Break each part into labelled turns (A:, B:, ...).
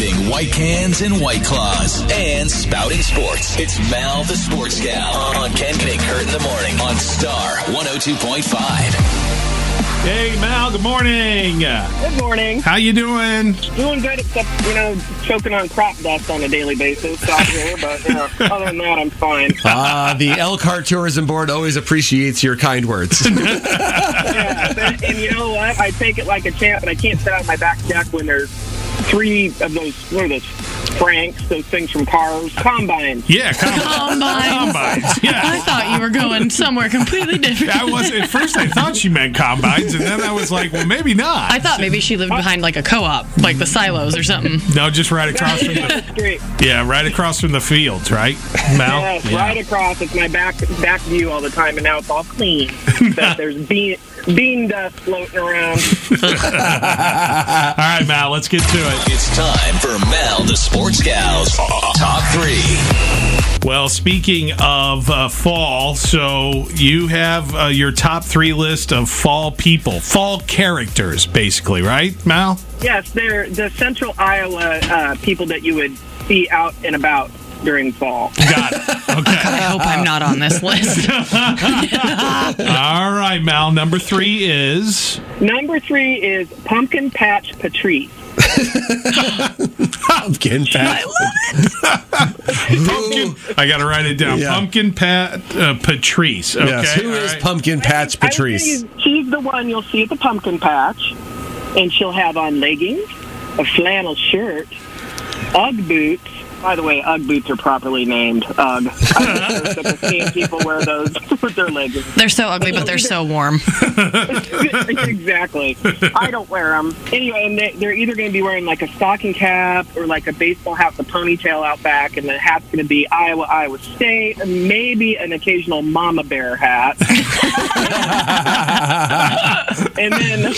A: Pounding white cans and white claws. And spouting sports. It's Mal the Sports Gal on Ken Big Kurt in the morning on Star 102.5.
B: Hey, Mal. Good morning.
C: Good morning.
B: How you doing?
C: Doing good, except you know, choking on crop dust on a daily basis out here. But you know, other than that, I'm fine.
D: Ah, the Elkhart Tourism Board always appreciates your kind words.
C: yeah, and, and you know what? I take it like a champ, but I can't sit out my back deck when there's three of those. What are those? Franks, those things from cars, combines.
B: Yeah, combines.
E: Combines.
B: combines. Yeah.
E: I thought you were going somewhere completely different.
B: I was at first. I thought she meant combines, and then I was like, well, maybe not.
E: I thought maybe she lived behind like a co-op, like the silos or something.
B: no, just right across from the
C: Street.
B: yeah, right across from the fields, right, Mal?
C: Yes,
B: Yeah.
C: right across. It's my back back view all the time, and now it's all clean. but there's bean bean dust floating around.
B: All right, Mal. Let's get to it.
A: It's time for Mal the Sports Gal's Top 3.
B: Well, speaking of uh, fall, so you have uh, your top three list of fall people, fall characters, basically, right, Mal?
C: Yes, they're the Central Iowa uh, people that you would see out and about during fall.
B: Got it. Okay.
E: I hope I'm not on this list.
B: All right, Mal. Number three is
C: Number three is Pumpkin Patch Patrice.
D: Pumpkin patch.
B: Pumpkin. I got to write it down.
D: Yeah.
B: Pumpkin Pat uh, Patrice. Okay.
D: Yes. Who
B: all
D: is
B: right.
D: Pumpkin Patch
C: I would say
D: Patrice?
C: She's, she's the one you'll see at the pumpkin patch, and she'll have on leggings, a flannel shirt, UGG boots. By the way, UGG boots are properly named UGG. I'm sick of seeing people wear those with their leggings.
E: They're so ugly, but they're so warm.
C: exactly. I don't wear them. Anyway, and they, they're either going to be wearing like a stocking cap or like a baseball hat with a ponytail out back, and the hat's going to be Iowa, Iowa State, and maybe an occasional mama bear hat. and then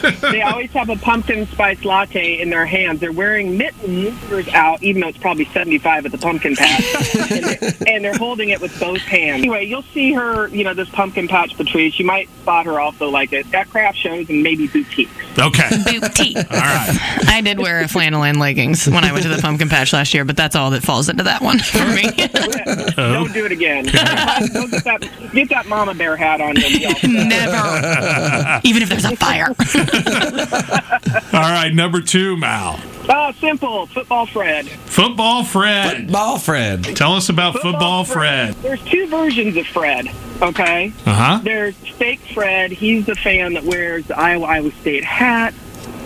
C: they always have a pumpkin spice latte in their hands. They're wearing mittens out, even though it's probably 75 at the pumpkin patch. and, they're, and they're holding it with both hands. Anyway, you'll see her, you know, this pumpkin patch Patrice. You might spot her also like at, at craft shows and maybe boutiques.
B: Okay.
E: Booty.
B: All right.
E: I did wear a flannel and leggings when I went to the pumpkin patch last year, but that's all that falls into that one for me.
C: Don't do it again. Oh. Get, that, get that mama bear hat on. You'll be all set.
E: Never. Even if there's a fire.
B: All right. Number two, Mal.
C: Oh, simple. Football Fred.
B: Football Fred.
D: Ball Fred.
B: Tell us about Football Fred.
C: There's two versions of Fred, okay?
B: Uh huh.
C: There's fake Fred. He's the fan that wears the Iowa Iowa State hat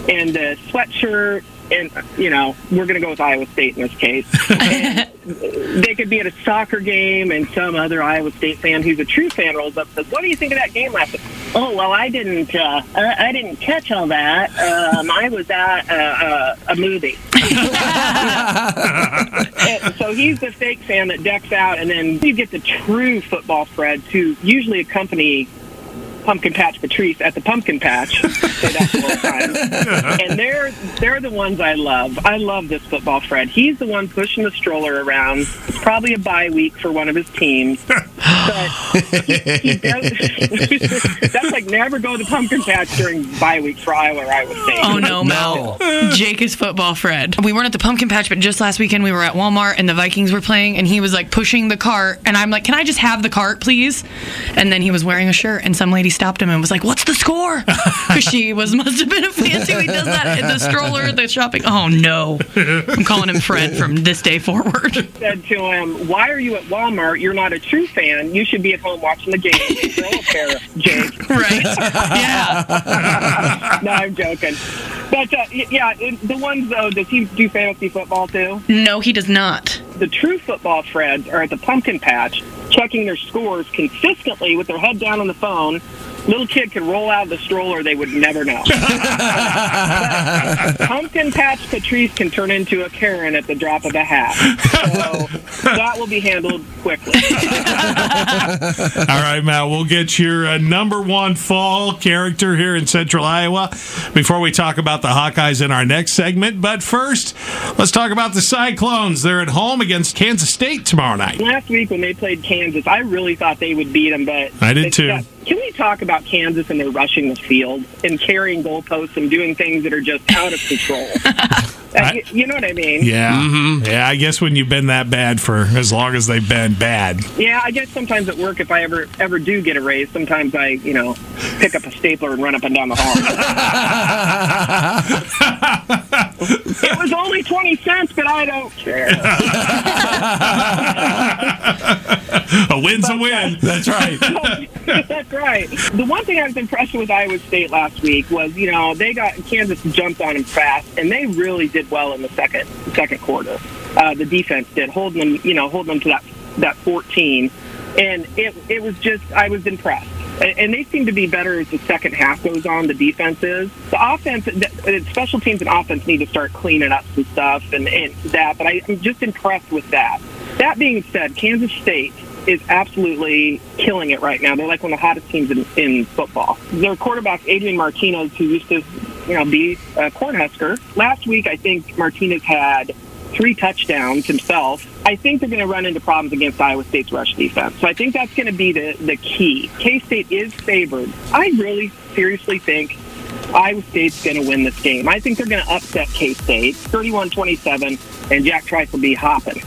C: and the sweatshirt. And, you know, we're going to go with Iowa State in this case. They could be at a soccer game, and some other Iowa State fan who's a true fan rolls up and says, What do you think of that game last night? Oh, well, I didn't, uh, I, I didn't catch all that. Um, I was at uh, uh, a movie. So he's the fake fan that decks out, and then you get the true football Fred who usually accompany Pumpkin Patch Patrice at the Pumpkin Patch. Say that. And they're they're the ones I love. I love this football Fred. He's the one pushing the stroller around. It's probably a bye week for one of his teams. But he, he does, never go to the Pumpkin Patch during bye week for Iowa or Iowa State.
E: Oh no, Mel. Jake is football Fred. We weren't at the pumpkin patch, but just last weekend we were at Walmart and the Vikings were playing and he was like pushing the cart and I'm like, Can I just have the cart, please? And then he was wearing a shirt and some lady stopped him and was like, What's the score? Because she was must have been a fan who he does that in the stroller, the shopping. Oh no. I'm calling him Fred from this day forward.
C: said to him, "Why are you at Walmart? You're not a true fan. You should be at home watching the game. Throw Jake."
E: right. Yeah.
C: no, I'm joking. But uh, yeah, the ones though, does he do fantasy football too?
E: No, he does not.
C: The true football Freds are at the pumpkin patch, checking their scores consistently with their head down on the phone. Little kid could roll out of the stroller, they would never know. pumpkin patch Patrice can turn into a Karen at the drop of a hat. So that will be handled quickly.
B: All right, Matt, we'll get your uh, number one fall character here in Central Iowa before we talk about the Hawkeyes in our next segment. But first, let's talk about the Cyclones. They're at home against Kansas State tomorrow night.
C: Last week when they played Kansas, I really thought they would beat them, but
B: I did too.
C: got- can we talk about Kansas and their rushing the field and carrying goalposts and doing things that are just out of control? That- Y- You know what I mean?
B: Yeah. Mm-hmm. Yeah, I guess when you've been that bad for as long as they've been bad.
C: Yeah, I guess sometimes at work, if I ever ever do get a raise, sometimes I, you know, pick up a stapler and run up and down the hall. it was only twenty cents, but I don't care.
B: A win's a win.
D: That's right.
C: Right. The one thing I was impressed with Iowa State last week was, you know, they got Kansas jumped on them fast, and they really did well in the second second quarter. Uh, the defense did, holding them, you know, holding them to that that 14, and it it was just I was impressed. And they seem to be better as the second half goes on. The defenses, the offense, the, special teams and offense need to start cleaning up some stuff and, and that. But I'm just impressed with that. That being said, Kansas State is absolutely killing it right now. They're like one of the hottest teams in, in football. Their quarterback, Adrian Martinez, who used to, you know, be a Cornhusker. Last week, I think Martinez had three touchdowns himself. I think they're going to run into problems against Iowa State's rush defense. So I think that's going to be the, the key. K-State is favored. I really seriously think Iowa State's going to win this game. I think they're going to upset K-State 31-27, and Jack Trice will be hopping.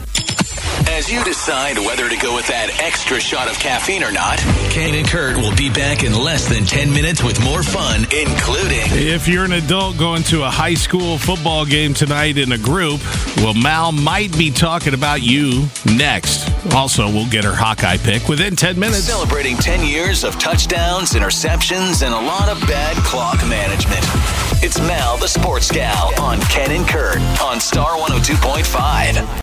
A: As you decide whether to go with that extra shot of caffeine or not, Ken and Kurt will be back in less than 10 minutes with more fun, including
B: If you're an adult going to a high school football game tonight in a group, well, Mal might be talking about you next. Also, we'll get her Hawkeye pick within 10 minutes.
A: celebrating 10 years of touchdowns, interceptions, and a lot of bad clock management. It's Mal, the sports gal, on Ken and Kurt on Star 102.5.